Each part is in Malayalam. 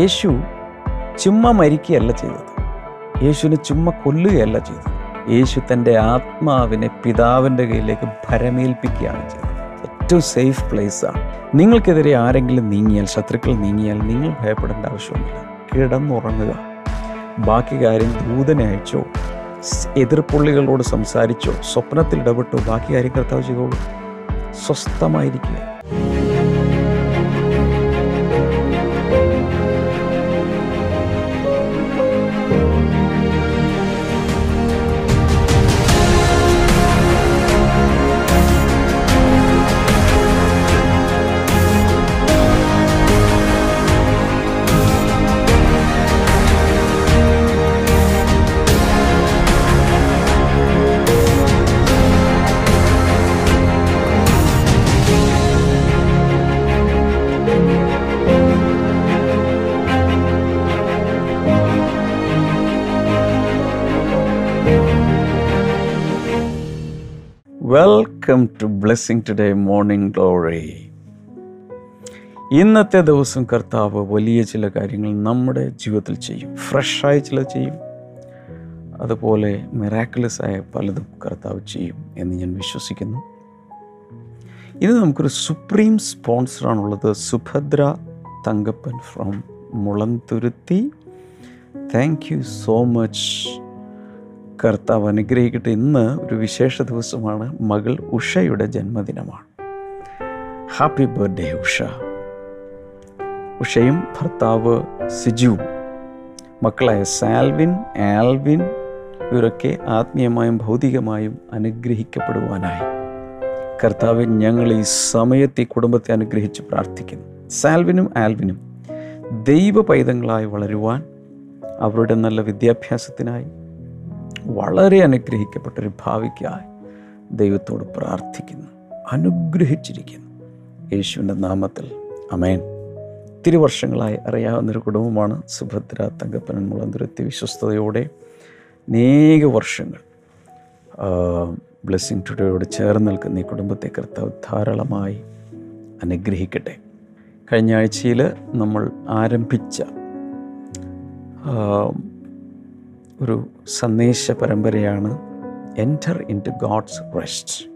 യേശു ചുമ്മാ മരിക്കുകയല്ല ചെയ്തത്. യേശുവിനെ ചുമ്മാ കൊല്ലുകയല്ല ചെയ്തത്. യേശു തന്റെ ആത്മാവിനെ പിതാവിന്റെ കയ്യിലേക്ക് ഭരമേൽപ്പിക്കുകയാണ് ചെയ്തത്. ഏറ്റവും സേഫ് പ്ലേസാണ് നിങ്ങൾക്കെതിരെ ആരെങ്കിലും നീങ്ങിയാൽ ശത്രുക്കൾ നീങ്ങിയാൽ നിങ്ങൾ ഭയപ്പെടേണ്ട ആവശ്യമില്ല കിടന്നുറങ്ങുക. ബാക്കി കാര്യം ദൂതനെ അയച്ചോ എതിർപ്പുള്ളികളോട് സംസാരിച്ചോ സ്വപ്നത്തിൽ ഇടപെട്ടോ ബാക്കി കാര്യം കർത്താവ് ചെയ്തോളൂ. സ്വസ്ഥമായിരിക്കുക. ബ്ലെസ്സിങ് ടുഡേ മോർണിംഗ് ഗ്ലോറി ഇന്നത്തെ ദിവസം കർത്താവ് വലിയ ചില കാര്യങ്ങൾ നമ്മുടെ ജീവിതത്തിൽ ചെയ്യും. ഫ്രഷായി ചില ചെയ്യും. അതുപോലെ മിറാക്കുലസ് ആയ പലതും കർത്താവ് ചെയ്യും എന്ന് ഞാൻ വിശ്വസിക്കുന്നു. ഇത് നമുക്കൊരു supreme സ്പോൺസറാണുള്ളത് Subhadra Thankappan from Mulanthuruthy. Thank you so much കർത്താവ് അനുഗ്രഹിക്കട്ടെ ഇന്ന് ഒരു വിശേഷ ദിവസമാണ് മകൾ ഉഷയുടെ ജന്മദിനമാണ്. Happy birthday Usha. ഉഷയും ഭർത്താവ് സിജുവും മക്കളായ സാൽവിൻ ആൽവിൻ ഇവരൊക്കെ ആത്മീയമായും ഭൗതികമായും അനുഗ്രഹിക്കപ്പെടുവാനായി. കർത്താവ് ഞങ്ങൾ ഈ സമയത്ത് ഈ കുടുംബത്തെ അനുഗ്രഹിച്ച് പ്രാർത്ഥിക്കുന്നു. സാൽവിനും ആൽവിനും ദൈവ പൈതങ്ങളായി വളരുവാൻ അവരുടെ നല്ല വിദ്യാഭ്യാസത്തിനായി വളരെ അനുഗ്രഹിക്കപ്പെട്ട ഒരു ഭാവിക്കായി ദൈവത്തോട് പ്രാർത്ഥിക്കുന്നു. അനുഗ്രഹിച്ചിരിക്കുന്നു. യേശുവിന്റെ നാമത്തിൽ. അമേൻ ഒത്തിരി വർഷങ്ങളായി അറിയാവുന്നൊരു കുടുംബമാണ് സുഭദ്ര തങ്കപ്പനൻ മുളന്തുരത്തി. വിശ്വസ്തയോടെ അനേക വർഷങ്ങൾ ബ്ലെസ്സിങ് ടുഡേയോട് ചേർന്ന് നിൽക്കുന്ന ഈ കുടുംബത്തെ കർത്താവ് ധാരാളമായി അനുഗ്രഹിക്കട്ടെ. കഴിഞ്ഞ ആഴ്ചയിൽ നമ്മൾ ആരംഭിച്ച ഒരു സന്ദേശ പരമ്പരയാണ് enter into God's rest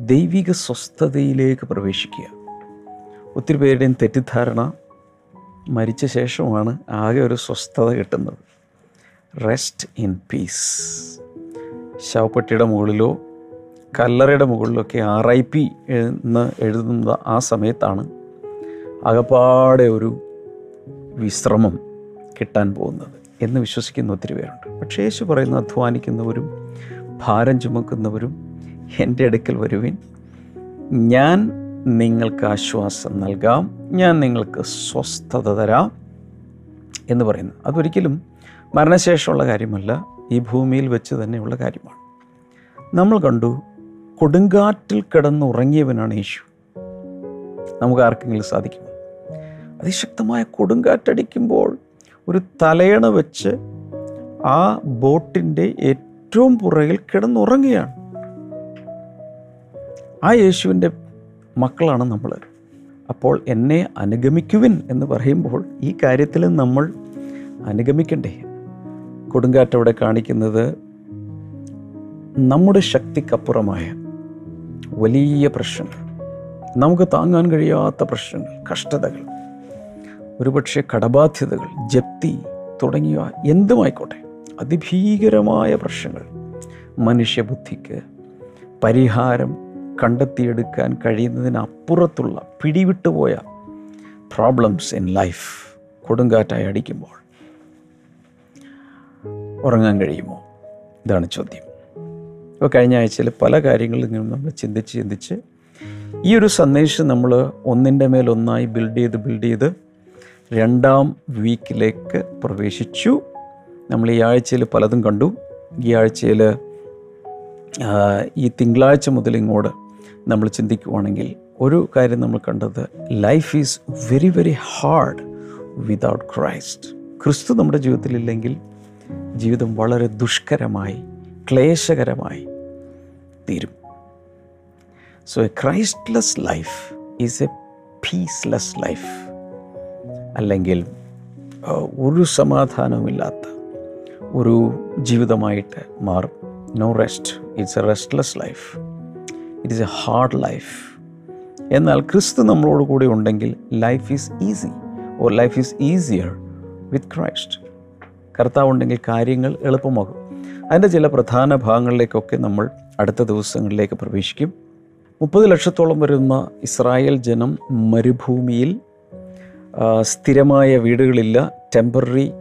ദൈവിക സ്വസ്ഥതയിലേക്ക് പ്രവേശിക്കുക. ഒത്തിരി പേരുടെയും തെറ്റിദ്ധാരണ മരിച്ച ശേഷമാണ് ആകെ ഒരു സ്വസ്ഥത കിട്ടുന്നത്. റെസ്റ്റ് ഇൻ പീസ് ശവപ്പെട്ടിയുടെ മുകളിലോ കല്ലറയുടെ മുകളിലൊക്കെ ആർ ഐ പി എന്ന് എഴുതുന്ന ആ സമയത്താണ് അകപ്പാടെ ഒരു വിശ്രമം കിട്ടാൻ പോകുന്നത്. എന്ന് വിശ്വസിക്കുന്ന ഒത്തിരി പേരുണ്ട്. പക്ഷേ യേശു പറയുന്ന അധ്വാനിക്കുന്നവരും ഭാരം ചുമക്കുന്നവരും എന്റെ അടുക്കൽ വരുവിൻ. ഞാൻ നിങ്ങൾക്ക് ആശ്വാസം നൽകാം. ഞാൻ നിങ്ങൾക്ക് സ്വസ്ഥത തരാം എന്ന് പറയുന്നു. അതൊരിക്കലും മരണശേഷമുള്ള കാര്യമല്ല ഈ ഭൂമിയിൽ വെച്ച് തന്നെയുള്ള കാര്യമാണ്. നമ്മൾ കണ്ടു കൊടുങ്കാറ്റിൽ കിടന്നുറങ്ങിയവനാണ് യേശു. നമുക്ക് ആർക്കെങ്കിലും സാധിക്കും അതിശക്തമായ കൊടുങ്കാറ്റടിക്കുമ്പോൾ ഒരു തലയണ വെച്ച് ആ ബോട്ടിന്റെ ഏറ്റവും പുറകിൽ കിടന്നുറങ്ങുകയാണ്. ആ യേശുവിന്റെ മക്കളാണ് നമ്മൾ അപ്പോൾ എന്നെ അനുഗമിക്കുവിൻ എന്ന് പറയുമ്പോൾ ഈ കാര്യത്തിൽ നമ്മൾ അനുഗമിക്കണ്ടേ? കൊടുങ്കാറ്റവിടെ കാണിക്കുന്നത് നമ്മുടെ ശക്തിക്കപ്പുറമായ വലിയ പ്രശ്നങ്ങൾ. നമുക്ക് താങ്ങാൻ കഴിയാത്ത പ്രശ്നങ്ങൾ കഷ്ടതകൾ. ഒരുപക്ഷെ കടബാധ്യതകൾ ജപ്തി തുടങ്ങിയ എന്തുമായിക്കോട്ടെ അതിഭീകരമായ പ്രശ്നങ്ങൾ. മനുഷ്യബുദ്ധിക്ക് പരിഹാരം കണ്ടെത്തിയെടുക്കാൻ കഴിയുന്നതിനപ്പുറത്തുള്ള പിടിവിട്ടുപോയ പ്രോബ്ലംസ് ഇൻ ലൈഫ് കൊടുങ്കാറ്റായി അടിക്കുമ്പോൾ ഉറങ്ങാൻ കഴിയുമോ? ഇതാണ് ചോദ്യം. ഇപ്പോൾ കഴിഞ്ഞ ആഴ്ചയിൽ പല കാര്യങ്ങളിൽ നിന്നും നമ്മൾ ചിന്തിച്ച് ചിന്തിച്ച് ഈ ഒരു സന്ദേശം നമ്മൾ ഒന്നിന്റെ മേലൊന്നായി ബിൽഡ് ചെയ്ത് ബിൽഡ് ചെയ്ത് രണ്ടാം വീക്കിലേക്ക് പ്രവേശിച്ചു. നമ്മൾ ഈ ആഴ്ചയിൽ പലതും കണ്ടു. ഈ ആഴ്ചയിൽ ഈ തിങ്കളാഴ്ച മുതൽ ഇങ്ങോട്ട് നമ്മൾ ചിന്തിക്കുവാണെങ്കിൽ ഒരു കാര്യം നമ്മൾ കണ്ടത് life is very very hard without Christ ക്രിസ്തു നമ്മുടെ ജീവിതത്തിലില്ലെങ്കിൽ ജീവിതം വളരെ ദുഷ്കരമായി ക്ലേശകരമായി തീരും. So a Christless life is a peaceless life അല്ലെങ്കിൽ ഒരു സമാധാനവുമില്ലാത്ത ഒരു ജീവിതമായിട്ട് മാറും. No rest it's a restless life it is a hard life എന്നാൽ ക്രിസ്തു നമ്മളോട് കൂടെ ഉണ്ടെങ്കിൽ life is easy or life is easier with Christ കർത്താവ് ഉണ്ടെങ്കിൽ കാര്യങ്ങൾ എളുപ്പമാകും. അതിന്റെ ചില പ്രധാന ഭാഗങ്ങളിലേക്കൊക്കെ നമ്മൾ അടുത്ത ദിവസങ്ങളിലേക്ക് പ്രവേശിക്കും. മുപ്പത് ലക്ഷത്തോളം വരുന്ന ഇസ്രായേൽ ജനം മരുഭൂമിയിൽ സ്ഥിരമായ വീടുകളില്ല. ടെമ്പററി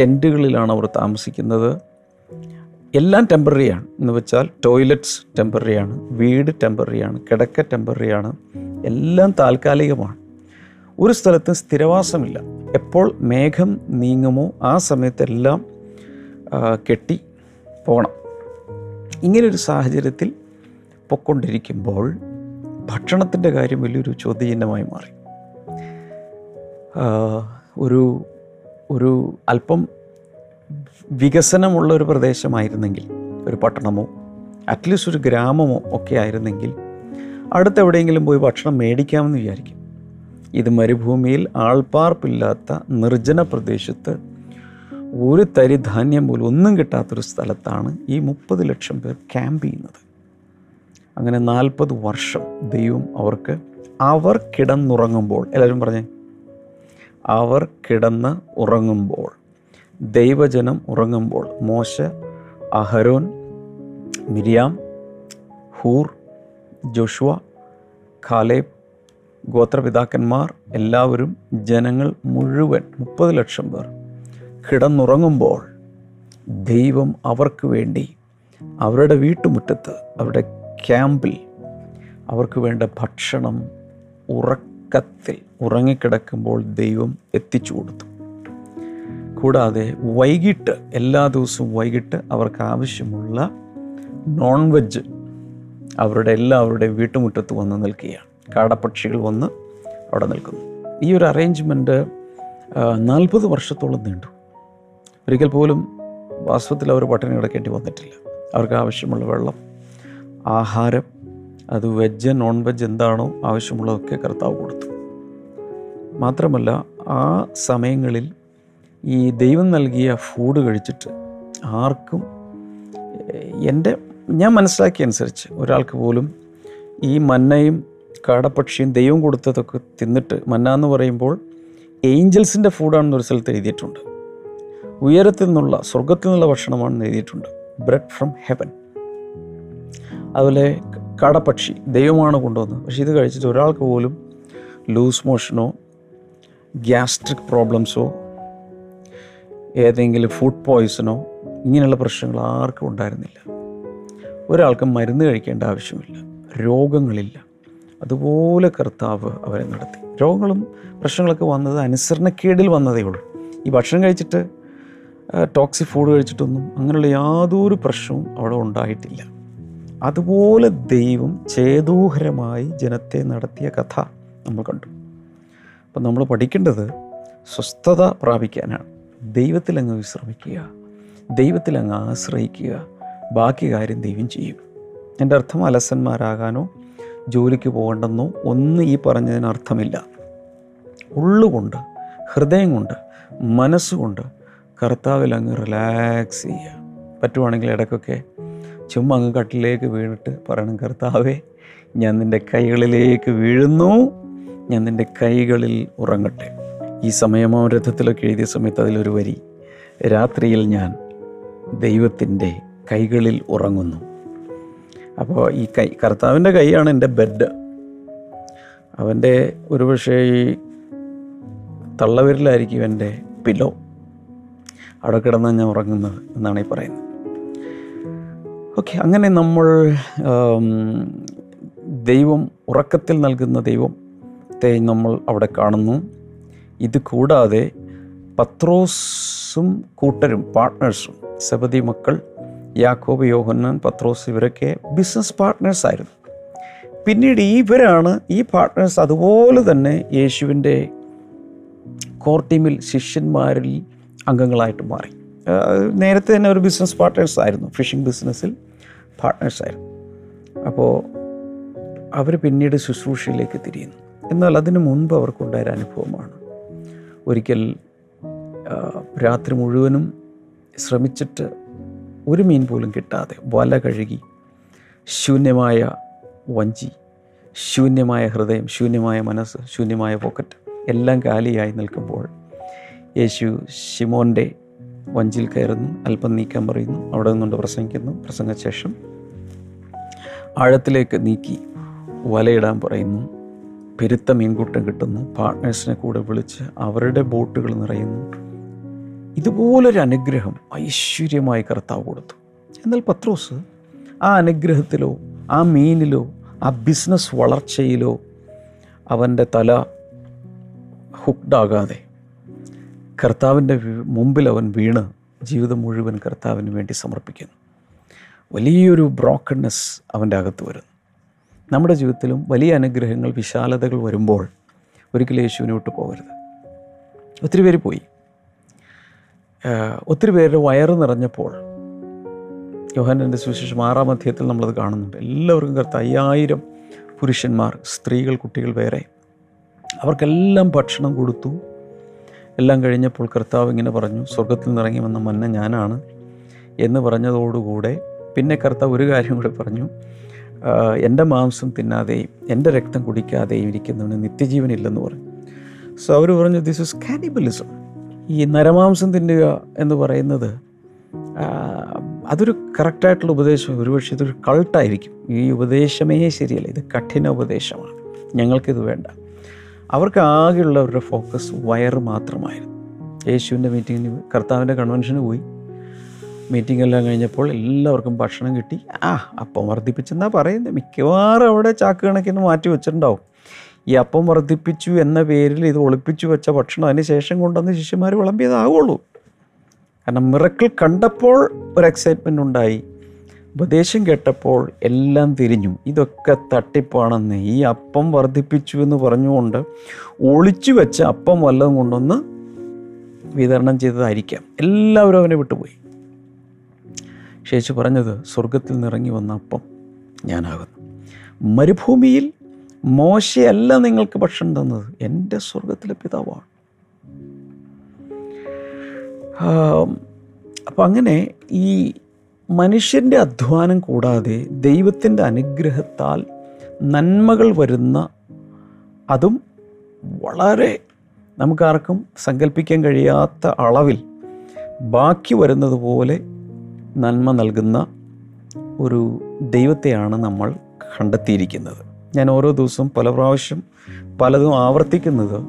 ടെന്റുകളിലാണ് അവർ താമസിക്കുന്നത്. എല്ലാം ടെമ്പററിയാണ് എന്ന് വെച്ചാൽ ടോയ്ലറ്റ്സ് ടെമ്പററിയാണ് വീട് ടെമ്പററിയാണ് കിടക്ക ടെമ്പററിയാണ് എല്ലാം താൽക്കാലികമാണ്. ഒരു സ്ഥലത്തും സ്ഥിരവാസമില്ല. എപ്പോൾ മേഘം നീങ്ങുമോ ആ സമയത്തെല്ലാം കെട്ടി പോകണം ഇങ്ങനൊരു സാഹചര്യത്തിൽ പൊക്കൊണ്ടിരിക്കുമ്പോൾ ഭക്ഷണത്തിന്റെ കാര്യം വലിയൊരു ചോദ്യചിഹ്നമായി മാറി. ഒരു ഒരു അല്പം വികസനമുള്ള ഒരു പ്രദേശമായിരുന്നെങ്കിൽ ഒരു പട്ടണമോ അറ്റ്ലീസ്റ്റ് ഒരു ഗ്രാമമോ ഒക്കെ ആയിരുന്നെങ്കിൽ അടുത്തെവിടെയെങ്കിലും പോയി ഭക്ഷണം മേടിക്കാമെന്ന് വിചാരിക്കും. ഇത് മരുഭൂമിയിൽ ആൾപ്പാർപ്പില്ലാത്ത നിർജന പ്രദേശത്ത് ഒരു തരി ധാന്യം പോലും ഒന്നും കിട്ടാത്തൊരു സ്ഥലത്താണ് ഈ മുപ്പത് ലക്ഷം പേർ ക്യാമ്പ് ചെയ്യുന്നത്. അങ്ങനെ നാൽപ്പത് വർഷം ദൈവം അവർക്ക് അവർ കിടന്നുറങ്ങുമ്പോൾ എല്ലാവരും പറഞ്ഞേ അവർ കിടന്ന് ഉറങ്ങുമ്പോൾ ദൈവജനം ഉറങ്ങുമ്പോൾ മോശ അഹരോൻ മിരിയാം ഹൂർ ജോഷുവ ഖാലേബ് ഗോത്രപിതാക്കന്മാർ എല്ലാവരും ജനങ്ങൾ മുഴുവൻ മുപ്പത് ലക്ഷം പേർ കിടന്നുറങ്ങുമ്പോൾ ദൈവം അവർക്ക് വേണ്ടി അവരുടെ വീട്ടുമുറ്റത്ത് അവരുടെ ക്യാമ്പിൽ അവർക്ക് വേണ്ട ഭക്ഷണം ഉറക്കത്തിൽ ഉറങ്ങിക്കിടക്കുമ്പോൾ ദൈവം എത്തിച്ചു കൊടുത്തു. കൂടാതെ വൈകിട്ട് എല്ലാ ദിവസവും വൈകിട്ട് അവർക്ക് ആവശ്യമുള്ള നോൺ വെജ് അവരുടെ എല്ലാവരുടെ വീട്ടുമുറ്റത്ത് വന്ന് നിൽക്കുകയാണ്. കാടപ്പക്ഷികൾ വന്ന് അവിടെ നിൽക്കുന്നു. ഈ ഒരു അറേഞ്ച്മെന്റ് നാൽപ്പത് വർഷത്തോളം നീണ്ടു. ഒരിക്കൽ പോലും വാസ്തവത്തിൽ അവർ പട്ടിണി കിടക്കേണ്ടി വന്നിട്ടില്ല. അവർക്ക് ആവശ്യമുള്ള വെള്ളം ആഹാരം അത് വെജ് നോൺ വെജ് എന്താണോ ആവശ്യമുള്ളതൊക്കെ കർത്താവ് കൊടുത്തു. മാത്രമല്ല ആ സമയങ്ങളിൽ ഈ ദൈവം നൽകിയ ഫുഡ് കഴിച്ചിട്ട് ആർക്കും എന്റെ ഞാൻ മനസ്സിലാക്കിയ അനുസരിച്ച് ഒരാൾക്ക് പോലും ഈ മന്നയും കാടപ്പക്ഷിയും ദൈവം കൊടുത്തതൊക്കെ തിന്നിട്ട് മന്ന എന്ന് പറയുമ്പോൾ ഏഞ്ചൽസിന്റെ ഫുഡാണെന്ന് ഒരു സ്ഥലത്ത് എഴുതിയിട്ടുണ്ട്. ഉയരത്തിൽ നിന്നുള്ള സ്വർഗത്തിൽ നിന്നുള്ള ഭക്ഷണമാണെന്ന് എഴുതിയിട്ടുണ്ട്. ബ്രെഡ് ഫ്രം ഹെവൻ അതുപോലെ കാടപ്പക്ഷി ദൈവമാണ് കൊണ്ടുവന്നത്. പക്ഷേ ഇത് കഴിച്ചിട്ട് ഒരാൾക്ക് പോലും ലൂസ് മോഷനോ ഗ്യാസ്ട്രിക് പ്രോബ്ലംസോ ഏതെങ്കിലും ഫുഡ് പോയ്സണോ ഇങ്ങനെയുള്ള പ്രശ്നങ്ങൾ ആർക്കും ഉണ്ടായിരുന്നില്ല. ഒരാൾക്കും മരുന്ന് കഴിക്കേണ്ട ആവശ്യമില്ല. രോഗങ്ങളില്ല. അതുപോലെ കർത്താവ് അവരെ നടത്തി. രോഗങ്ങളും പ്രശ്നങ്ങളൊക്കെ വന്നത് അനുസരണക്കേടിൽ വന്നതേ ഉള്ളൂ. ഈ ഭക്ഷണം കഴിച്ചിട്ട് ടോക്സിക് ഫുഡ് കഴിച്ചിട്ടൊന്നും അങ്ങനെയുള്ള യാതൊരു പ്രശ്നവും അവിടെ ഉണ്ടായിട്ടില്ല. അതുപോലെ ദൈവം ചേതൂഹരമായി ജനത്തെ നടത്തിയ കഥ നമ്മൾ കണ്ടു. അപ്പം നമ്മൾ പഠിക്കേണ്ടത് സ്വസ്ഥത പ്രാപിക്കാനാണ്. ദൈവത്തിൽ അങ്ങ് വിശ്രമിക്കുക. ദൈവത്തിൽ അങ്ങ് ആശ്രയിക്കുക. ബാക്കി കാര്യം ദൈവം ചെയ്യും. എന്റെ അർത്ഥം അലസന്മാരാകാനോ ജോലിക്ക് പോകണ്ടെന്നോ ഒന്നും ഈ പറഞ്ഞതിന് അർത്ഥമില്ല. ഉള്ളുകൊണ്ട് ഹൃദയം കൊണ്ട് മനസ്സുകൊണ്ട് കർത്താവിൽ അങ്ങ് റിലാക്സ് ചെയ്യുക. പറ്റുവാണെങ്കിൽ ഇടയ്ക്കൊക്കെ ചുമ്മാ അങ്ങ് കട്ടിലേക്ക് വീണിട്ട് പറയണം കർത്താവേ ഞാൻ നിന്റെ കൈകളിലേക്ക് വീഴുന്നു. ഞാൻ നിന്റെ കൈകളിൽ ഉറങ്ങട്ടെ. ഈ സമയമോ രഥത്തിലൊക്കെ എഴുതിയ സമയത്ത് അതിലൊരു വരി രാത്രിയിൽ ഞാൻ ദൈവത്തിന്റെ കൈകളിൽ ഉറങ്ങുന്നു. അപ്പോൾ ഈ കൈ കർത്താവിന്റെ കൈയാണ് എന്റെ ബെഡ്. അവന്റെ ഒരുപക്ഷെ ഈ തള്ളവിരലായിരിക്കും എന്റെ പിലോ അവിടെ കിടന്നാണ് ഞാൻ ഉറങ്ങുന്നത് എന്നാണ് ഈ പറയുന്നത്. ഓക്കെ അങ്ങനെ നമ്മൾ ദൈവം ഉറക്കത്തിൽ നൽകുന്ന ദൈവത്തെ നമ്മൾ അവിടെ കാണുന്നു. ഇത് കൂടാതെ പത്രോസും കൂട്ടരും പാർട്ട്നേഴ്സും സബതി മക്കൾ യാക്കോബ് യോഹന്നാൻ പത്രോസ് ഇവരൊക്കെ ബിസിനസ് പാർട്ട്നേഴ്സ് ആയിരുന്നു. പിന്നീട് ഇവരാണ് ഈ പാർട്ട്നേഴ്സ് അതുപോലെ തന്നെ യേശുവിന്റെ കോർ ടീമിൽ ശിഷ്യന്മാരിൽ അംഗങ്ങളായിട്ട് മാറി. നേരത്തെ തന്നെ ഒരു ബിസിനസ് പാർട്ട്നേഴ്സ് ആയിരുന്നു ഫിഷിംഗ് ബിസിനസ്സിൽ പാർട്ട്നേഴ്സ് ആയിരുന്നു. അപ്പോൾ അവർ പിന്നീട് ശുശ്രൂഷയിലേക്ക് തിരിയുന്നു. എന്നാൽ അതിനു മുൻപ് അവർക്കുണ്ടായ അനുഭവമാണ്. ഒരിക്കൽ രാത്രി മുഴുവനും ശ്രമിച്ചിട്ട് ഒരു മീൻ പോലും കിട്ടാതെ വല കഴുകി ശൂന്യമായ വഞ്ചി ശൂന്യമായ ഹൃദയം ശൂന്യമായ മനസ്സ് ശൂന്യമായ പോക്കറ്റ് എല്ലാം കാലിയായി നിൽക്കുമ്പോൾ യേശു ഷിമോന്റെ വഞ്ചിയിൽ കയറുന്നു അല്പം നീക്കാൻ പറയുന്നു അവിടെ നിന്നുകൊണ്ട് പ്രസംഗിക്കുന്നു. പ്രസംഗശേഷം ആഴത്തിലേക്ക് നീക്കി വലയിടാൻ പറയുന്നു. പെരുത്ത മീൻകൂട്ടം കിട്ടുന്നു പാർട്ട്നേഴ്സിനെ കൂടെ വിളിച്ച് അവരുടെ ബോട്ടുകൾ നിറയുന്നു. ഇതുപോലൊരു അനുഗ്രഹം ഐശ്വര്യമായി കർത്താവ് കൊടുത്തു. എന്നാൽ പത്രോസ് ആ അനുഗ്രഹത്തിലോ ആ മീനിലോ ആ ബിസിനസ് വളർച്ചയിലോ അവന്റെ തല ഹുക്ഡാകാതെ കർത്താവിന്റെ മുമ്പിൽ അവൻ വീണ് ജീവിതം മുഴുവൻ കർത്താവിന് വേണ്ടി സമർപ്പിക്കുന്നു. വലിയൊരു ബ്രോക്കൺനെസ് അവന്റെ അകത്ത് വരുന്നു. നമ്മുടെ ജീവിതത്തിലും വലിയ അനുഗ്രഹങ്ങൾ വിശാലതകൾ വരുമ്പോൾ ഒരിക്കലും യേശുവിനോട്ട് പോകരുത്. ഒത്തിരി പേര് പോയി. ഒത്തിരി പേരുടെ വയറ് നിറഞ്ഞപ്പോൾ യോഹനന്റെ സുവിശേഷം ആറാം അധ്യായത്തിൽ നമ്മളത് കാണുന്നുണ്ട്. എല്ലാവർക്കും കറുത്ത അയ്യായിരം പുരുഷന്മാർ സ്ത്രീകൾ കുട്ടികൾ വേറെ. അവർക്കെല്ലാം ഭക്ഷണം കൊടുത്തു. എല്ലാം കഴിഞ്ഞപ്പോൾ കർത്താവ് ഇങ്ങനെ പറഞ്ഞു സ്വർഗത്തിൽ നിറങ്ങി വന്ന മന്ന ഞാനാണ് എന്ന് പറഞ്ഞതോടുകൂടെ പിന്നെ കർത്താവ് ഒരു കാര്യം കൂടെ പറഞ്ഞു "ആഹ് എന്റെ മാംസം തിന്നാതെയും എന്റെ രക്തം കുടിക്കാതെയും ഇരിക്കുന്നവന് നിത്യജീവനില്ലെന്ന് പറഞ്ഞു. സോ അവർ പറഞ്ഞു ദിസ് ഇസ് കാനിബലിസം ഈ നരമാംസം തിന്നുക എന്ന് പറയുന്നത് അതൊരു കറക്റ്റായിട്ടുള്ള ഉപദേശം ഒരുപക്ഷെ ഇതൊരു കൾട്ടായിരിക്കും ഈ ഉപദേശമേ ശരിയല്ല. ഇത് കഠിന ഉപദേശമാണ്. ഞങ്ങൾക്കിത് വേണ്ട. അവർക്ക് ആകെയുള്ളവരുടെ ഫോക്കസ് വയറ് മാത്രമായിരുന്നു. യേശുവിന്റെ മീറ്റിങ്ങിന് കർത്താവിന്റെ കൺവെൻഷന് പോയി. മീറ്റിംഗ് എല്ലാം കഴിഞ്ഞപ്പോൾ എല്ലാവർക്കും ഭക്ഷണം കിട്ടി. ആ അപ്പം വർദ്ധിപ്പിച്ചെന്നാ പറയുന്നത്. മിക്കവാറും അവിടെ ചാക്ക് കണക്കിന് മാറ്റി വെച്ചിട്ടുണ്ടാവും. ഈ അപ്പം വർദ്ധിപ്പിച്ചു എന്ന പേരിൽ ഇത് ഒളിപ്പിച്ചു വെച്ച ഭക്ഷണം അതിന് ശേഷം കൊണ്ടുവന്ന് ശിഷ്യന്മാർ വിളമ്പിയതാവുള്ളൂ. കാരണം മിറക്കിൾ കണ്ടപ്പോൾ ഒരു എക്സൈറ്റ്മെന്റ് ഉണ്ടായി. ഉപദേശം കേട്ടപ്പോൾ എല്ലാം തിരിഞ്ഞു. ഇതൊക്കെ തട്ടിപ്പാണെന്ന്. ഈ അപ്പം വർദ്ധിപ്പിച്ചു എന്ന് പറഞ്ഞുകൊണ്ട് ഒളിച്ചു വെച്ച അപ്പം വല്ലതും കൊണ്ടൊന്ന് വിതരണം ചെയ്തതായിരിക്കാം. എല്ലാവരും അവനെ വിട്ടുപോയി. യേശു പറഞ്ഞത് സ്വർഗത്തിൽ നിറങ്ങി വന്ന അപ്പം ഞാനാകുന്നു. മരുഭൂമിയിൽ മോശയല്ല നിങ്ങൾക്ക് ഭക്ഷണം തന്നത്. എന്റെ സ്വർഗത്തിലെ പിതാവാണ്. അപ്പം അങ്ങനെ ഈ മനുഷ്യന്റെ അധ്വാനം കൂടാതെ ദൈവത്തിന്റെ അനുഗ്രഹത്താൽ നന്മകൾ വരുന്ന അതും വളരെ നമുക്കാർക്കും സങ്കല്പിക്കാൻ കഴിയാത്ത അളവിൽ ബാക്കി വരുന്നത് പോലെ നന്മ നൽകുന്ന ഒരു ദൈവത്തെയാണ് നമ്മൾ കണ്ടെത്തിയിരിക്കുന്നത്. ഞാൻ ഓരോ ദിവസവും പല പ്രാവശ്യം പലതും ആവർത്തിക്കുന്നത്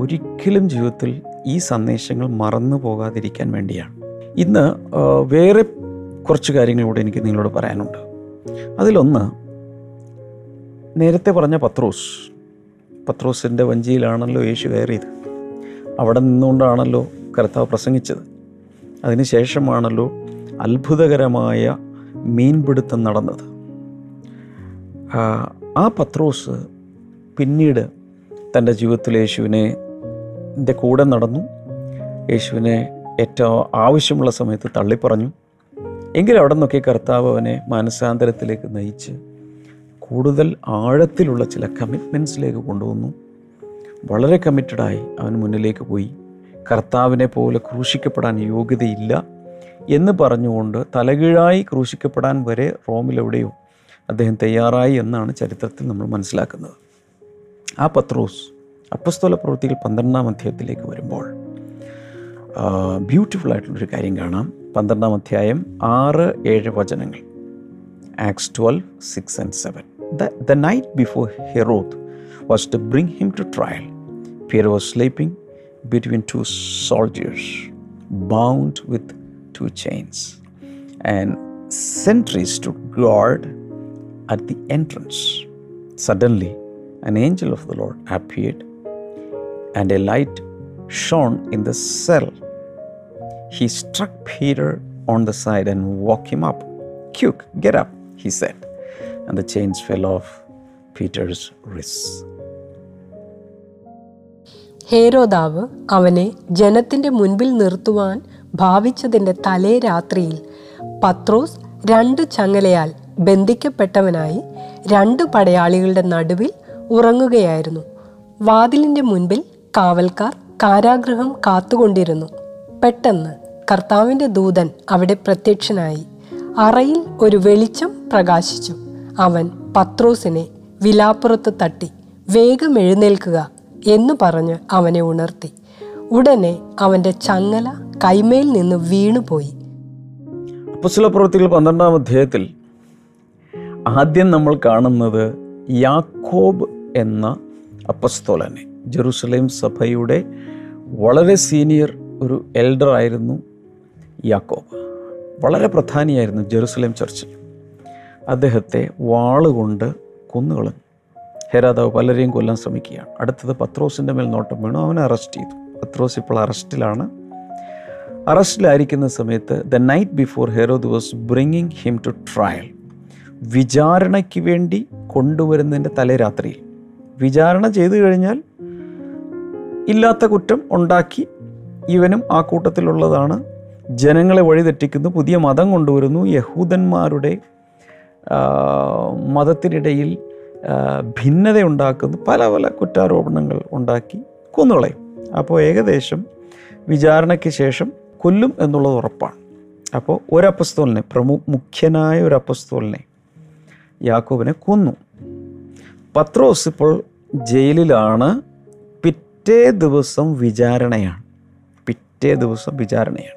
ഒരിക്കലും ജീവിതത്തിൽ ഈ സന്ദേശങ്ങൾ മറന്നു പോകാതിരിക്കാൻ വേണ്ടിയാണ്. ഇന്ന് വേറെ കുറച്ച് കാര്യങ്ങളൂടെ എനിക്ക് നിങ്ങളോട് പറയാനുണ്ട്. അതിലൊന്ന് നേരത്തെ പറഞ്ഞ പത്രോസ്. പത്രോസിന്റെ വഞ്ചിയിലാണല്ലോ യേശു കയറിയത്. അവിടെ നിന്നുകൊണ്ടാണല്ലോ കർത്താവ് പ്രസംഗിച്ചത്. അതിനുശേഷമാണല്ലോ അത്ഭുതകരമായ മീൻപിടുത്തം നടന്നത്. ആ, പത്രോസ് പിന്നീട് തന്റെ ജീവിതത്തിൽ യേശുവിനെ കൂടെ നടന്നു. യേശുവിനെ ഏറ്റവും ആവശ്യമുള്ള സമയത്ത് തള്ളിപ്പറഞ്ഞു. എങ്കിലും അവിടെ നിന്നൊക്കെ കർത്താവ് അവനെ മാനസാന്തരത്തിലേക്ക് നയിച്ച് കൂടുതൽ ആഴത്തിലുള്ള ചില കമ്മിറ്റ്മെന്റ്സിലേക്ക് കൊണ്ടുവന്നു. വളരെ കമ്മിറ്റഡായി അവൻ മുന്നിലേക്ക് പോയി. കർത്താവിനെ പോലെ ക്രൂശിക്കപ്പെടാൻ യോഗ്യതയില്ല. എന്ന് പറഞ്ഞുകൊണ്ട് തലകീഴായി ക്രൂശിക്കപ്പെടാൻ വരെ റോമിലെവിടെയോ അദ്ദേഹം തയ്യാറായി എന്നാണ് ചരിത്രത്തിൽ നമ്മൾ മനസ്സിലാക്കുന്നത്. ആ പത്രോസ് അപ്പസ്തോല പ്രവൃത്തികൾ പന്ത്രണ്ടാം അധ്യായത്തിലേക്ക് വരുമ്പോൾ ബ്യൂട്ടിഫുൾ ആയിട്ടുള്ളൊരു കാര്യം കാണാം. പന്ത്രണ്ടാം അധ്യായം ആറ് ഏഴ് വചനങ്ങൾ. Acts twelve six and seven the the night before Herod was to bring him to trial Peter was sleeping between two soldiers bound with Two chains and sentries to guard at the entrance. Suddenly, an angel of the Lord appeared, and a light shone in the cell. He struck Peter on the side and woke him up. Quick, get up, he said. And the chains fell off Peter's wrists. ഹേരോദാവ് അവനെ ജനത്തിന്റെ മുൻപിൽ നിർത്തുവാൻ ഭാവിച്ചതിന്റെ തലേ രാത്രിയിൽ പത്രോസ് രണ്ട് ചങ്ങലയാൽ ബന്ധിക്കപ്പെട്ടവനായി രണ്ട് പടയാളികളുടെ നടുവിൽ ഉറങ്ങുകയായിരുന്നു. വാതിലിന്റെ മുൻപിൽ കാവൽക്കാർ കാരാഗ്രഹം കാത്തുകൊണ്ടിരുന്നു. പെട്ടെന്ന് കർത്താവിന്റെ ദൂതൻ അവിടെ പ്രത്യക്ഷനായി. അറയിൽ ഒരു വെളിച്ചം പ്രകാശിച്ചു. അവൻ പത്രോസിനെ വിലാപ്പുറത്ത് തട്ടി വേഗം എഴുന്നേൽക്കുക എന്ന് പറഞ്ഞ് അവനെ ഉണർത്തി. ഉടനെ അവന്റെ ചങ്ങല കൈമേൽ നിന്ന് വീണുപോയി. അപ്പസ്വല പ്രവൃത്തികൾ പന്ത്രണ്ടാം അധ്യായത്തിൽ ആദ്യം നമ്മൾ കാണുന്നത് യാക്കോബ് എന്ന അപ്പസ്തോലനെ. ജെറുസലേം സഭയുടെ വളരെ സീനിയർ ഒരു എൽഡർ ആയിരുന്നു യാക്കോബ്. വളരെ പ്രധാനിയായിരുന്നു ജെറുസലേം ചർച്ചിൽ. അദ്ദേഹത്തെ വാളുകൊണ്ട് കൊന്നുകളഞ്ഞു. ഹെരാദാവ് പലരെയും കൊല്ലാൻ ശ്രമിക്കുകയാണ്. അടുത്തത് പത്രോസിന്റെ മേൽ നോട്ടം വീണു. അവനെ അറസ്റ്റ് ചെയ്തു. പത്രോസ് ഇപ്പോൾ അറസ്റ്റിലാണ്. അറസ്റ്റിലായിരിക്കുന്ന സമയത്ത് the night before Herod was bringing him to trial വിചാരണയ്ക്ക് വേണ്ടി കൊണ്ടുവരുന്നതിന്റെ തലേരാത്രിയിൽ വിചാരണ ചെയ്തു കഴിഞ്ഞാൽ ഇല്ലാത്ത കുറ്റം ഉണ്ടാക്കി ഇവനും ആ കൂട്ടത്തിലുള്ളതാണ്. ജനങ്ങളെ വഴിതെറ്റിക്കുന്നു പുതിയ മതം കൊണ്ടുവരുന്നു. യഹൂദന്മാരുടെ മതത്തിനിടയിൽ ഭിന്നതയുണ്ടാക്കുന്നു. പല പല കുറ്റാരോപണങ്ങൾ ഉണ്ടാക്കി കൊന്നുകളയും. അപ്പോൾ ഏകദേശം വിചാരണയ്ക്ക് ശേഷം കൊല്ലും എന്നുള്ളത് ഉറപ്പാണ്. അപ്പോൾ ഒരപ്പസ്തോലിനെ പ്രമു മുഖ്യനായ ഒരു അപ്പസ്തോലിനെ യാക്കോബിനെ കൊന്നു. പത്രോസ് ഇപ്പോൾ ജയിലിലാണ്. പിറ്റേ ദിവസം വിചാരണയാണ്. പിറ്റേ ദിവസം വിചാരണയാണ്.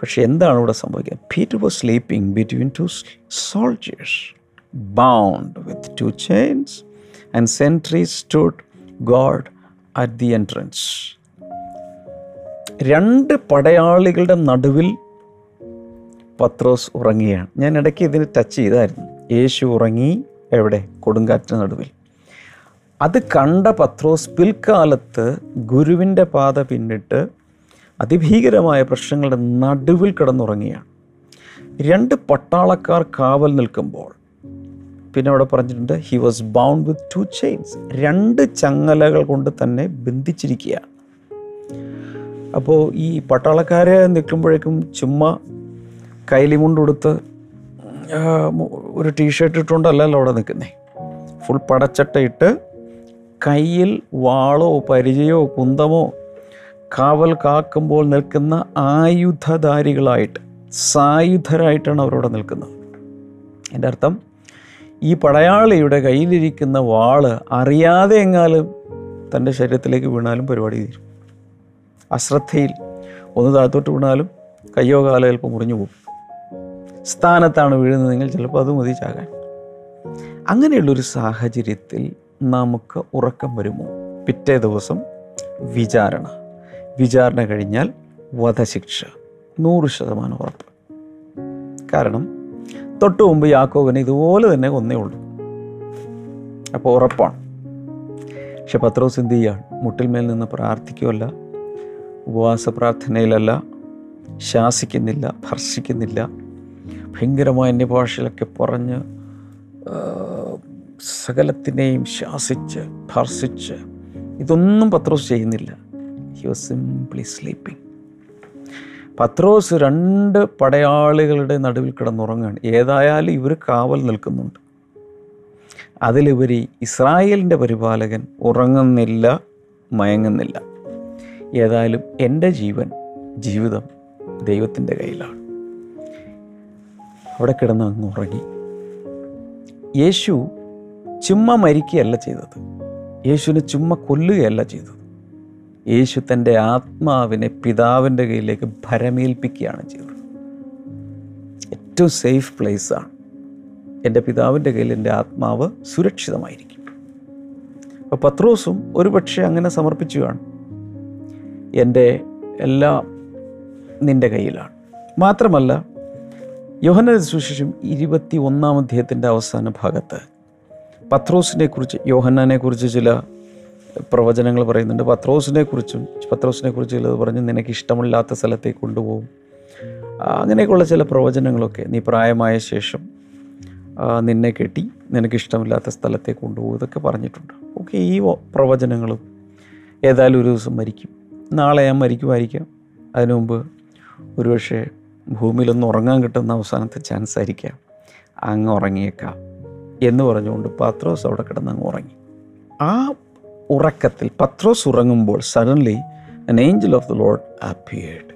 പക്ഷെ എന്താണ് ഇവിടെ സംഭവിക്കുക? Peter was sleeping between two soldiers bound with two chains and sentry stood guard at the entrance രണ്ട് പടയാളികളുടെ നടുവിൽ പത്രോസ് ഉറങ്ങുകയാണ്. ഞാൻ ഇടയ്ക്ക് ഇതിന് ടച്ച് ചെയ്തായിരുന്നു. യേശു ഉറങ്ങി എവിടെ? കൊടുങ്കാറ്റിന് നടുവിൽ. അത് കണ്ട പത്രോസ് പിൽക്കാലത്ത് ഗുരുവിന്റെ പാത പിന്നിട്ട് അതിഭീകരമായ പ്രശ്നങ്ങളുടെ നടുവിൽ കിടന്നുറങ്ങിയാണ് രണ്ട് പട്ടാളക്കാർ കാവൽ നിൽക്കുമ്പോൾ പിന്നെ അവിടെ പറഞ്ഞിട്ടുണ്ട് he was bound with two chains രണ്ട് ചങ്ങലകൾ കൊണ്ട് തന്നെ ബന്ധിച്ചിരിക്കുകയാണ്. അപ്പോൾ ഈ പട്ടാളക്കാരെ നിൽക്കുമ്പോഴേക്കും ചുമ്മാ കൈലി മുണ്ട് മു- ഒരു ടീഷർട്ട് ഇട്ടുകൊണ്ടല്ലല്ലോ അവിടെ നിൽക്കുന്നേ. ഫുൾ പടച്ചട്ടയിട്ട് കയ്യിൽ വാളോ പരിചയോ കുന്തമോ കാവൽ കാക്കുമ്പോൾ നിൽക്കുന്ന ആയുധധാരികളായിട്ട് സായുധരായിട്ടാണ് അവരവിടെ നിൽക്കുന്നത്. എന്റെ അർത്ഥം ഈ പടയാളിയുടെ കയ്യിലിരിക്കുന്ന വാൾ അറിയാതെ എങ്ങാലും തന്റെ ശരീരത്തിലേക്ക് വീണാലും പരിപാടി തീരും. അശ്രദ്ധയിൽ ഒന്ന് താഴത്തോട്ട് വീണാലും കയ്യോ കാലോ ചിലപ്പോൾ മുറിഞ്ഞു പോകും. സ്ഥാനത്താണ് വീഴുന്നതെങ്കിൽ ചിലപ്പോൾ അത് മതി ചാകാൻ. അങ്ങനെയുള്ളൊരു സാഹചര്യത്തിൽ നമുക്ക് ഉറക്കം വരുമോ? പിറ്റേ ദിവസം വിചാരണ. വിചാരണ കഴിഞ്ഞാൽ വധശിക്ഷ. നൂറ് ശതമാനം ഉറപ്പ്. കാരണം തൊട്ടു മുമ്പ് യാക്കോബിനെ ഇതുപോലെ തന്നെ ഒന്നേ ഉള്ളൂ. അപ്പോൾ ഉറപ്പാണ്. പക്ഷെ പത്രോസ് എന്ത് ചെയ്യുകയാണ് മുട്ടിൽമേൽ നിന്ന് പ്രാർത്ഥിക്കുമല്ല ഉപവാസ പ്രാർത്ഥനയിലല്ല ശാസിക്കുന്നില്ല ഭർഷിക്കുന്നില്ല ഭയങ്കരമായ അന്യഭാഷയിലൊക്കെ പറഞ്ഞ് സകലത്തിനെയും ശാസിച്ച് ഭർഷിച്ച് ഇതൊന്നും പത്രോസ് ചെയ്യുന്നില്ല. ഹി വാസ് സിംപ്ലി സ്ലീപ്പിംഗ് പത്രോസ് രണ്ട് പടയാളികളുടെ നടുവിൽ കിടന്നുറങ്ങുകയാണ്. ഏതായാലും ഇവർ കാവൽ നിൽക്കുന്നുണ്ട്. അതിലുപരി ഇസ്രായേലിന്റെ പരിപാലകൻ ഉറങ്ങുന്നില്ല മയങ്ങുന്നില്ല. ഏതായാലും എന്റെ ജീവൻ ജീവിതം ദൈവത്തിന്റെ കയ്യിലാണ്. അവിടെ കിടന്ന് അങ്ങ് ഉറങ്ങി. യേശു ചുമ്മാ മരിക്കുകയല്ല ചെയ്തത്. യേശുവിനെ ചുമ്മാ കൊല്ലുകയല്ല ചെയ്തത്. യേശു തന്റെ ആത്മാവിനെ പിതാവിന്റെ കയ്യിലേക്ക് ഭരമേൽപ്പിക്കുകയാണ് ചെയ്തത്. ഏറ്റവും സേഫ് പ്ലേസാണ് എന്റെ പിതാവിന്റെ കയ്യിൽ എന്റെ ആത്മാവ് സുരക്ഷിതമായിരിക്കും. അപ്പോൾ പത്രോസും ഒരുപക്ഷെ അങ്ങനെ സമർപ്പിച്ചു കാണും എന്റെ എല്ലാം നിന്റെ കയ്യിലാണ്. മാത്രമല്ല യോഹന സുശേഷം ഇരുപത്തി ഒന്നാം അധ്യായത്തിന്റെ അവസാന ഭാഗത്ത് പത്രോസിനെ കുറിച്ച് യോഹന്നാനെ കുറിച്ച് ചില പ്രവചനങ്ങൾ പറയുന്നുണ്ട്. പത്രോസിനെ കുറിച്ചും പത്രോസിനെ കുറിച്ച് ചിലത് പറഞ്ഞ് നിനക്ക് ഇഷ്ടമില്ലാത്ത സ്ഥലത്തേക്ക് കൊണ്ടുപോകും. അങ്ങനെയൊക്കെയുള്ള ചില പ്രവചനങ്ങളൊക്കെ നീ പ്രായമായ ശേഷം നിന്നെ കെട്ടി നിനക്ക് ഇഷ്ടമില്ലാത്ത സ്ഥലത്തേക്ക് കൊണ്ടുപോകും. ഇതൊക്കെ പറഞ്ഞിട്ടുണ്ട്. ഓക്കെ ഈ പ്രവചനങ്ങളും ഏതായാലും ഒരു ദിവസം മരിക്കും. നാളെ ഞാൻ മരിക്കുമായിരിക്കാം. അതിനു മുമ്പ് ഒരുപക്ഷെ ഭൂമിയിലൊന്ന് ഉറങ്ങാൻ കിട്ടുന്ന അവസാനത്തെ ചാൻസ് ആയിരിക്കാം. അങ്ങ് ഉറങ്ങിയേക്കാം എന്ന് പറഞ്ഞുകൊണ്ട് പാത്രോസ് അവിടെ കിടന്ന് അങ്ങ് ഉറങ്ങി. ആ ഉറക്കത്തിൽ പത്രോസ് ഉറങ്ങുമ്പോൾ suddenly an angel of the Lord appeared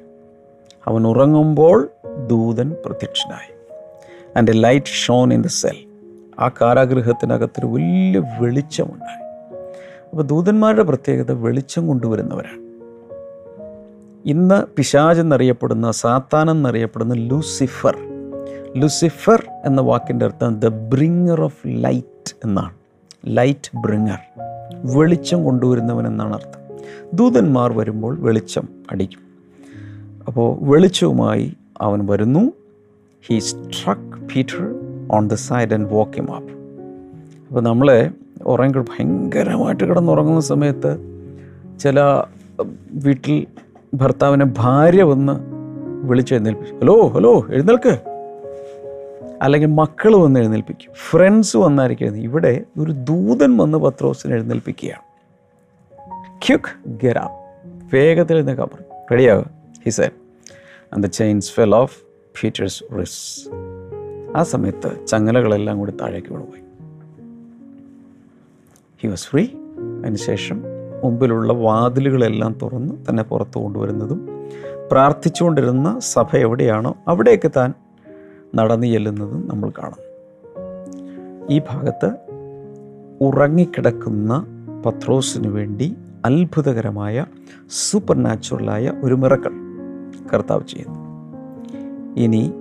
അവൻ ഉറങ്ങുമ്പോൾ ദൂതൻ പ്രത്യക്ഷനായി. And a light shone in the cell ആ കാരാഗൃഹത്തിനകത്തൊരു വലിയ വെളിച്ചമുണ്ടായി അപ്പോൾ ദൂതന്മാരുടെ പ്രത്യേകത വെളിച്ചം കൊണ്ടുവരുന്നവരാണ്. ഇന്ന് പിശാജ് എന്നറിയപ്പെടുന്ന സാത്താൻ എന്നറിയപ്പെടുന്ന ലൂസിഫർ. ലൂസിഫർ എന്ന വാക്കിന്റെ അർത്ഥം ദ ബ്രിങ്ങർ ഓഫ് ലൈറ്റ് എന്നാണ്. ലൈറ്റ് ബ്രിങ്ങർ വെളിച്ചം കൊണ്ടുവരുന്നവൻ എന്നാണ് അർത്ഥം. ദൂതന്മാർ വരുമ്പോൾ വെളിച്ചം അടിക്കും. അപ്പോൾ വെളിച്ചവുമായി അവൻ വരുന്നു. He struck Peter on the side and wake him up അപ്പോൾ നമ്മളെ ഉറങ്ങി ഭയങ്കരമായിട്ട് കിടന്നുറങ്ങുന്ന സമയത്ത് ചില വീട്ടിൽ ഭർത്താവിനെ ഭാര്യ വന്ന് വിളിച്ചെഴുന്നേൽപ്പിച്ചു ഹലോ ഹലോ എഴുന്നേൽക്ക്. അല്ലെങ്കിൽ മക്കൾ വന്ന് എഴുന്നേൽപ്പിക്കും. ഫ്രണ്ട്സ് വന്നായിരിക്കും. ഇവിടെ ഒരു ദൂതൻ വന്ന് പത്രോസിനെ എഴുന്നേൽപ്പിക്കുകയാണ്. ക്യുക്ക് ഗെറാ വേഗത്തിൽ എഴുന്നേക്കാൻ പറഞ്ഞു റെഡിയാവുക he said and the chains fell off Peter's wrists ആ സമയത്ത് ചങ്ങലകളെല്ലാം കൂടി താഴേക്ക് വീണുപോയി ഹി വാസ് ഫ്രീ അതിനുശേഷം മുമ്പിലുള്ള വാതിലുകളെല്ലാം തുറന്ന് തന്നെ പുറത്തു കൊണ്ടുവരുന്നതും പ്രാർത്ഥിച്ചുകൊണ്ടിരുന്ന സഭ എവിടെയാണോ അവിടേക്ക് താൻ നടന്നു ചെല്ലുന്നതും നമ്മൾ കാണും ഈ ഭാഗത്ത് ഉറങ്ങിക്കിടക്കുന്ന പത്രോസിന് വേണ്ടി അത്ഭുതകരമായ സൂപ്പർ നാച്ചുറലായ ഒരു മിറക്കൾ കർത്താവ് ചെയ്യുന്നു. ഇനി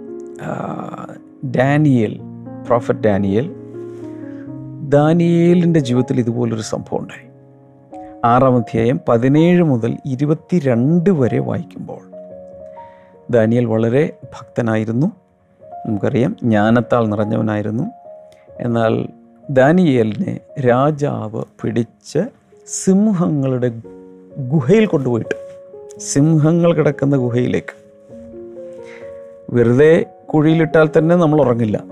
ഡാനിയൽ പ്രോഫറ്റ് ഡാനിയൽ ദാനിയേലിന്റെ ജീവിതത്തിൽ ഇതുപോലൊരു സംഭവം ഉണ്ടായി. ആറാം അധ്യായം പതിനേഴ് മുതൽ ഇരുപത്തിരണ്ട് വരെ വായിക്കുമ്പോൾ ദാനിയൽ വളരെ ഭക്തനായിരുന്നു. നമുക്കറിയാം. ജ്ഞാനത്താൽ നിറഞ്ഞവനായിരുന്നു. എന്നാൽ ദാനിയേലിനെ രാജാവ് പിടിച്ച് സിംഹങ്ങളുടെ ഗുഹയിൽ കൊണ്ടുപോയിട്ട് സിംഹങ്ങൾ കിടക്കുന്ന ഗുഹയിലേക്ക്. വെറുതെ കുഴിയിലിട്ടാൽ തന്നെ നമ്മൾ ഉറങ്ങില്ല.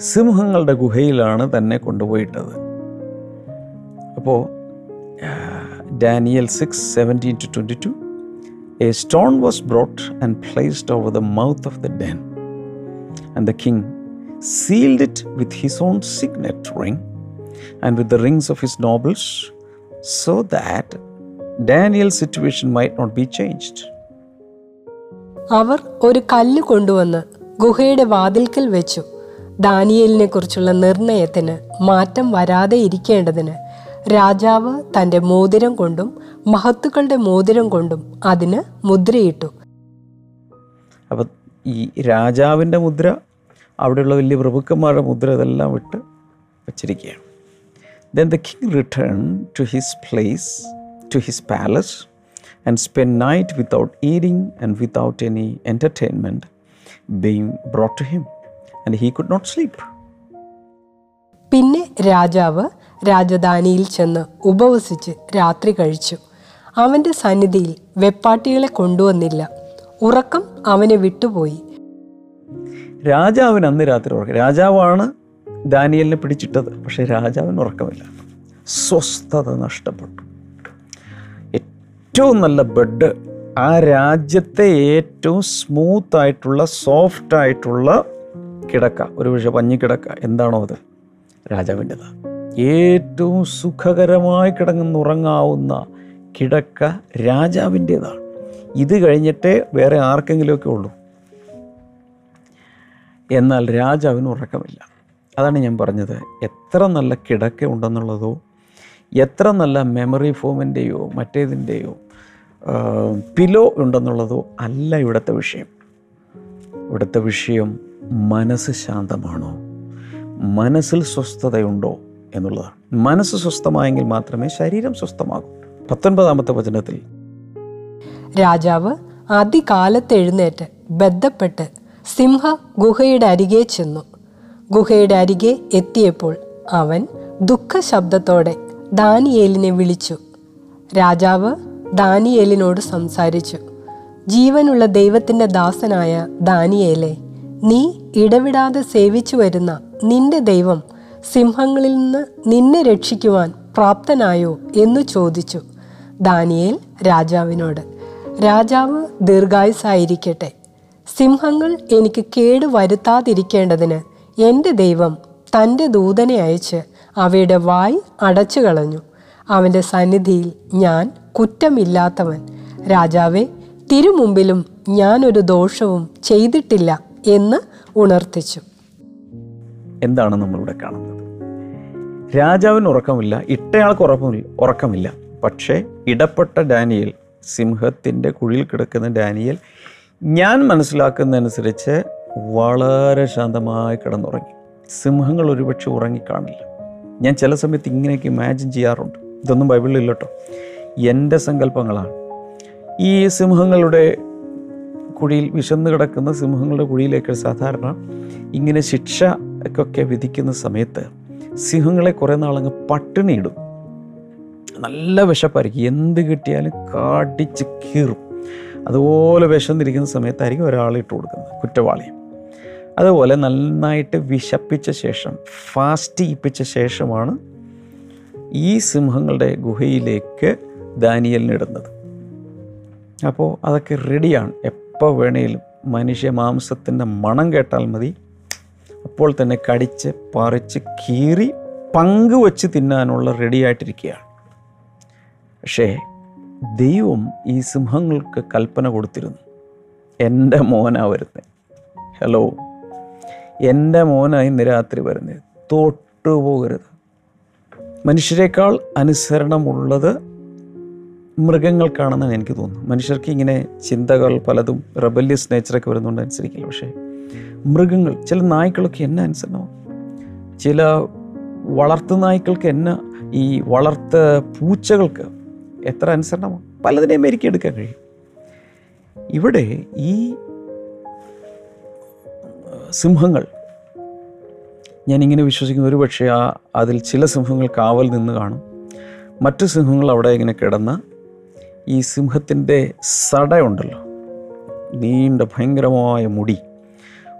സിംഹങ്ങളുടെ ഗുഹയിലാണ് തന്നെ കൊണ്ടുപോയിട്ടത്. അപ്പോൾ Daniel six seventeen to twenty two a stone was brought and placed over the mouth of the den and the king sealed it with his own signet ring and with the rings of his nobles so that Daniel situation might not be changed അവർ ഒരു കല്ല് കൊണ്ടുവന്ന് ഗുഹയുടെ വാതിൽക്കൽ വെച്ചു. ദാനിയലിനെ കുറിച്ചുള്ള നിർണയത്തിന് മാറ്റം വരാതെ ഇരിക്കേണ്ടതിന് രാജാവ് തന്റെ മോതിരം കൊണ്ടും മഹത്തുക്കളുടെ മോതിരം കൊണ്ടും അതിന് മുദ്രയിട്ടു. അപ്പം ഈ രാജാവിന്റെ മുദ്ര അവിടെയുള്ള വലിയ പ്രഭുക്കന്മാരുടെ മുദ്ര ഇതെല്ലാം വിട്ട് വച്ചിരിക്കുകയാണ്. Then the king return to his place to his palace and spend night without eating and without any entertainment being brought to him and he could not sleep പിന്നെ രാജാവ് രാജധാനിയിൽ ചെന്ന് ഉപവസിച്ച് രാത്രി കഴിച്ചു. അവന്റെ സന്നിധിയിൽ വെപ്പാട്ടികളെ കൊണ്ടുവന്നില്ല. ഉറക്കം അവനെ വിട്ടുപോയി. രാജാവിന് അന്ന് രാത്രി ഉറക്കം. രാജാവാണ് ദാനിയലിനെ പിടിച്ചിട്ടത്. പക്ഷേ രാജാവിന് ഉറക്കമില്ല. സ്വസ്ഥത നഷ്ടപ്പെട്ടു. ഏറ്റവും നല്ല ബെഡ് ആ രാജ്യത്തെ ഏറ്റവും സ്മൂത്ത് ആയിട്ടുള്ള സോഫ്റ്റ് ആയിട്ടുള്ള കിടക്ക. ഒരു പക്ഷേ പഞ്ഞിക്കിടക്ക. എന്താണോ അത്? രാജാവിന്റെതാണ്. ഏറ്റവും സുഖകരമായി കിടങ്ങുന്നുറങ്ങാവുന്ന കിടക്ക രാജാവിന്റേതാണ്. ഇത് കഴിഞ്ഞിട്ടേ വേറെ ആർക്കെങ്കിലുമൊക്കെ ഉള്ളൂ. എന്നാൽ രാജാവിന് ഉറക്കമില്ല. അതാണ് ഞാൻ പറഞ്ഞത്. എത്ര നല്ല കിടക്ക ഉണ്ടെന്നുള്ളതോ എത്ര നല്ല മെമ്മറി ഫോമിന്റെയോ മറ്റേതിന്റെയോ പിലോ ഉണ്ടെന്നുള്ളതോ അല്ല ഇവിടുത്തെ വിഷയം. ഇവിടുത്തെ വിഷയം മനസ്സ് ശാന്തമാണോ? മനസ്സിൽ സ്വസ്ഥതയുണ്ടോ? എന്നുള്ളതാണ്. മനസ്സ് സ്വസ്ഥമായെങ്കിൽ മാത്രമേ ശരീരം സ്വസ്ഥമാകൂ. പത്തൊൻപതാമത്തെ വചനത്തിൽ. രാജാവ് അതികാലത്ത് എഴുന്നേറ്റ് ബന്ധപ്പെട്ട് സിംഹ ഗുഹയുടെ അരികെ ചെന്നു. ഗുഹയുടെ അരികെ എത്തിയപ്പോൾ അവൻ ദുഃഖ ശബ്ദത്തോടെ ദാനിയേലിനെ വിളിച്ചു. രാജാവ് ദാനിയേലിനോട് സംസാരിച്ചു. ജീവനുള്ള ദൈവത്തിന്റെ ദാസനായ ദാനിയേലെ നീ ഇടവിടാതെ സേവിച്ചു വരുന്ന നിന്റെ ദൈവം സിംഹങ്ങളിൽ നിന്ന് നിന്നെ രക്ഷിക്കുവാൻ പ്രാപ്തനായോ എന്ന് ചോദിച്ചു. ദാനിയേൽ രാജാവിനോട് രാജാവ് ദീർഘായുസായിരിക്കട്ടെ. സിംഹങ്ങൾ എനിക്ക് കേട് വരുത്താതിരിക്കേണ്ടതിന് എന്റെ ദൈവം തന്റെ ദൂതനെ അയച്ച് അവയുടെ വായ് അടച്ചു കളഞ്ഞു അവന്റെ സന്നിധിയിൽ ഞാൻ കുറ്റമില്ലാത്തവൻ. രാജാവെ തിരുമുമ്പിലും ഞാനൊരു ദോഷവും ചെയ്തിട്ടില്ല എന്ന് ഉണർത്തിച്ചു. എന്താണ് നമ്മളിവിടെ കാണുന്നത്? രാജാവിന് ഉറക്കമില്ല ഇട്ടയാൾക്ക് ഉറക്കമില്ല ഉറക്കമില്ല. പക്ഷേ ഇടപെട്ട ഡാനിയൽ സിംഹത്തിന്റെ കുഴിയിൽ കിടക്കുന്ന ഡാനിയൽ ഞാൻ മനസ്സിലാക്കുന്നതനുസരിച്ച് വളരെ ശാന്തമായി കിടന്നുറങ്ങി. സിംഹങ്ങൾ ഒരുപക്ഷെ ഉറങ്ങിക്കാണില്ല. ഞാൻ ചില സമയത്ത് ഇങ്ങനെയൊക്കെ ഇമാജിൻ ചെയ്യാറുണ്ട്. ഇതൊന്നും ബൈബിളിൽ കേട്ടോ. എന്റെ സങ്കല്പങ്ങളാണ്. ഈ സിംഹങ്ങളുടെ കുഴിയിൽ വിശന്ന് കിടക്കുന്ന സിംഹങ്ങളുടെ കുഴിയിലേക്ക് സാധാരണ ഇങ്ങനെ ശിക്ഷ ഒക്കെ വിധിക്കുന്ന സമയത്ത് സിംഹങ്ങളെ കുറേ നാളങ്ങ് പട്ടിണിയിടും. നല്ല വിശപ്പായിരിക്കും. എന്ത് കിട്ടിയാലും കാട്ടിച്ച് കീറും. അതുപോലെ വിഷം വിശന്നിരിക്കുന്ന സമയത്തായിരിക്കും ഒരാളെ ഇട്ട് കൊടുക്കുന്നത് കുറ്റവാളി. അതുപോലെ നന്നായിട്ട് വിശപ്പിച്ച ശേഷം ഫാസ്റ്റ് ഈപ്പിച്ച ശേഷമാണ് ഈ സിംഹങ്ങളുടെ ഗുഹയിലേക്ക് ദാനിയലിനിടുന്നത് അപ്പോൾ അതൊക്കെ റെഡിയാണ് എപ്പോൾ വേണേലും മനുഷ്യ മാംസത്തിന്റെ മണം കേട്ടാൽ മതി. അപ്പോൾ തന്നെ കടിച്ച് പറിച്ച് കീറി പങ്കുവച്ച് തിന്നാനുള്ള റെഡിയായിട്ടിരിക്കുകയാണ് പക്ഷേ ദൈവം ഈ സിംഹങ്ങൾക്ക് കൽപ്പന കൊടുത്തിരുന്നു. എന്റെ മോനാ വരുന്നത് ഹലോ. എന്റെ മോനായി ഇന്ന് രാത്രി വരുന്നത് തൊട്ടുപോകരുത് മനുഷ്യരെക്കാൾ അനുസരണമുള്ളത് മൃഗങ്ങൾക്കാണെന്നാണ് എനിക്ക് തോന്നുന്നത് മനുഷ്യർക്ക് ഇങ്ങനെ ചിന്തകൾ പലതും റെബല്യസ് നേച്ചറൊക്കെ വരുന്നതുകൊണ്ട് അനുസരിക്കില്ല. പക്ഷേ മൃഗങ്ങൾ ചില നായ്ക്കളൊക്കെ എന്നെ അനുസരണമാണ് ചില വളർത്തു നായ്ക്കൾക്ക് എന്നെ? ഈ വളർത്ത പൂച്ചകൾക്ക് എത്ര അനുസരണമാണ് പലതിനെയും മെരുക്കിയെടുക്കാൻ കഴിയും. ഇവിടെ ഈ സിംഹങ്ങൾ ഞാനിങ്ങനെ വിശ്വസിക്കുന്ന ഒരു പക്ഷേ ആ അതിൽ ചില സിംഹങ്ങൾ കാവൽ നിന്ന് കാണും. മറ്റു സിംഹങ്ങൾ അവിടെ ഇങ്ങനെ കിടന്ന് ഈ സിംഹത്തിന്റെ സടയുണ്ടല്ലോ നീണ്ട ഭയങ്കരമായ മുടി.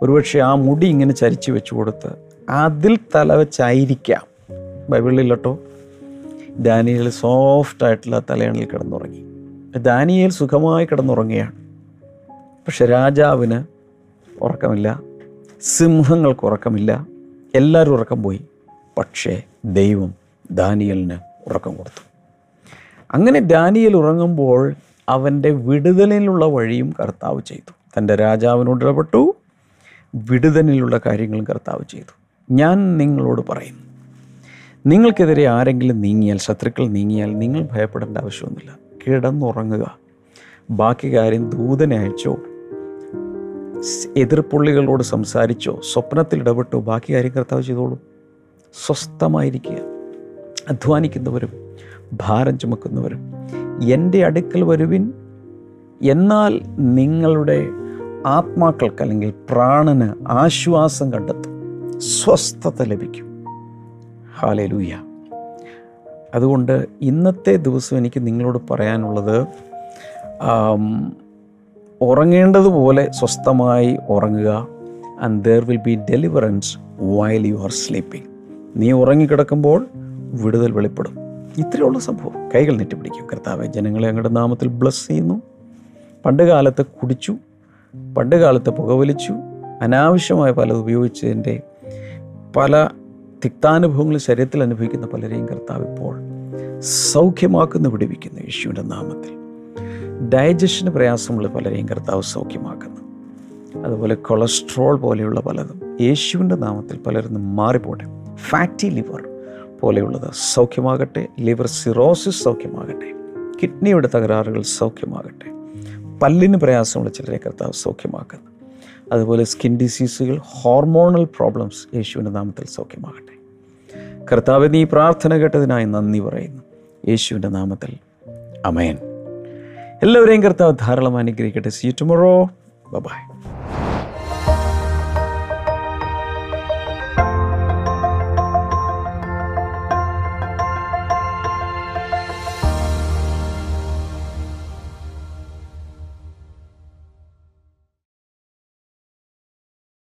ഒരുപക്ഷെ ആ മുടി ഇങ്ങനെ ചരിച്ചു വെച്ച് കൊടുത്ത് അതിൽ തലവെച്ചായിരിക്കാം വെച്ചായിരിക്കാം. ബൈബിളിലില്ലട്ടോ. ദാനിയേൽ സോഫ്റ്റ് ആയിട്ടുള്ള തലയണിൽ കിടന്നുറങ്ങി. ദാനിയൽ സുഖമായി കിടന്നുറങ്ങുകയാണ്. പക്ഷെ രാജാവിന് ഉറക്കമില്ല. സിംഹങ്ങൾക്ക് ഉറക്കമില്ല. എല്ലാവരും ഉറക്കം പോയി. പക്ഷേ ദൈവം ദാനിയലിന് ഉറക്കം കൊടുത്തു. അങ്ങനെ ദാനിയൽ ഉറങ്ങുമ്പോൾ അവന്റെ വിടുതലിനുള്ള വഴിയും കർത്താവ് ചെയ്തു. തന്റെ രാജാവിനോട് ഇടപെട്ടു. വിടുതലിലുള്ള കാര്യങ്ങളും കർത്താവ് ചെയ്തു. ഞാൻ നിങ്ങളോട് പറയുന്നു നിങ്ങൾക്കെതിരെ ആരെങ്കിലും നീങ്ങിയാൽ ശത്രുക്കൾ നീങ്ങിയാൽ നിങ്ങൾ ഭയപ്പെടേണ്ട ആവശ്യമൊന്നുമില്ല. കിടന്നുറങ്ങുക. ബാക്കി കാര്യം ദൂതനെ അയച്ചോ എതിർപ്പുള്ളികളോട് സംസാരിച്ചോ സ്വപ്നത്തിൽ ഇടപെട്ടോ ബാക്കി കാര്യം കർത്താവ് ചെയ്തോളൂ. സ്വസ്ഥമായിരിക്കുക. അധ്വാനിക്കുന്നവരും ഭാരം ചുമക്കുന്നവരും എന്റെ അടുക്കൽ വരുവിൻ എന്നാൽ നിങ്ങളുടെ ആത്മാക്കൾക്ക് അല്ലെങ്കിൽ പ്രാണന് ആശ്വാസം കണ്ടെത്തും. സ്വസ്ഥത ലഭിക്കും. ഹാലലൂയ അതുകൊണ്ട് ഇന്നത്തെ ദിവസം എനിക്ക് നിങ്ങളോട് പറയാനുള്ളത് ഉറങ്ങേണ്ടതുപോലെ സ്വസ്ഥമായി ഉറങ്ങുക. And there will be deliverance while you are sleeping നീ ഉറങ്ങിക്കിടക്കുമ്പോൾ വിടുതൽ വെളിപ്പെടും. ഇത്രയുള്ള സംഭവം. കൈകൾ നെറ്റിപ്പിടിക്കും കർത്താവ് ജനങ്ങളെ അങ്ങയുടെ നാമത്തിൽ ബ്ലസ് ചെയ്യുന്നു. പണ്ട് കാലത്ത് കുടിച്ചു പണ്ട് കാലത്ത് പുകവലിച്ചു. അനാവശ്യമായ പല ഉപയോഗിച്ചതിന്റെ പല തിക്താനുഭവങ്ങൾ ശരീരത്തിൽ അനുഭവിക്കുന്ന പലരെയും കർത്താവ് ഇപ്പോൾ സൗഖ്യമാക്കുന്ന വിടുവിക്കുന്നു യേശുവിന്റെ നാമത്തിൽ. ഡയജഷന് പ്രയാസമുള്ള പലരെയും കർത്താവ് സൗഖ്യമാക്കുന്നു. അതുപോലെ കൊളസ്ട്രോൾ പോലെയുള്ള പലതും യേശുവിന്റെ നാമത്തിൽ പലരും മാറിപ്പോട്ടെ. ഫാറ്റി ലിവർ പോലെയുള്ളത് സൗഖ്യമാകട്ടെ ലിവർ സിറോസിസ് സൗഖ്യമാകട്ടെ കിഡ്നിയുടെ തകരാറുകൾ സൗഖ്യമാകട്ടെ. പല്ലിന് പ്രയാസമുള്ള ചിലരെ കർത്താവ് സൗഖ്യമാക്കുന്നു. അതുപോലെ സ്കിൻ ഡിസീസുകൾ ഹോർമോണൽ പ്രോബ്ലംസ് യേശുവിന്റെ നാമത്തിൽ സൗഖ്യമാകട്ടെ. കർത്താവ് നീ പ്രാർത്ഥന കേട്ടതിനായി നന്ദി പറയുന്നു. യേശുവിന്റെ നാമത്തിൽ അമയൻ എല്ലാവരെയും കർത്താവ് ധാരാളം അനുഗ്രഹിക്കട്ടെ. See tomorrow by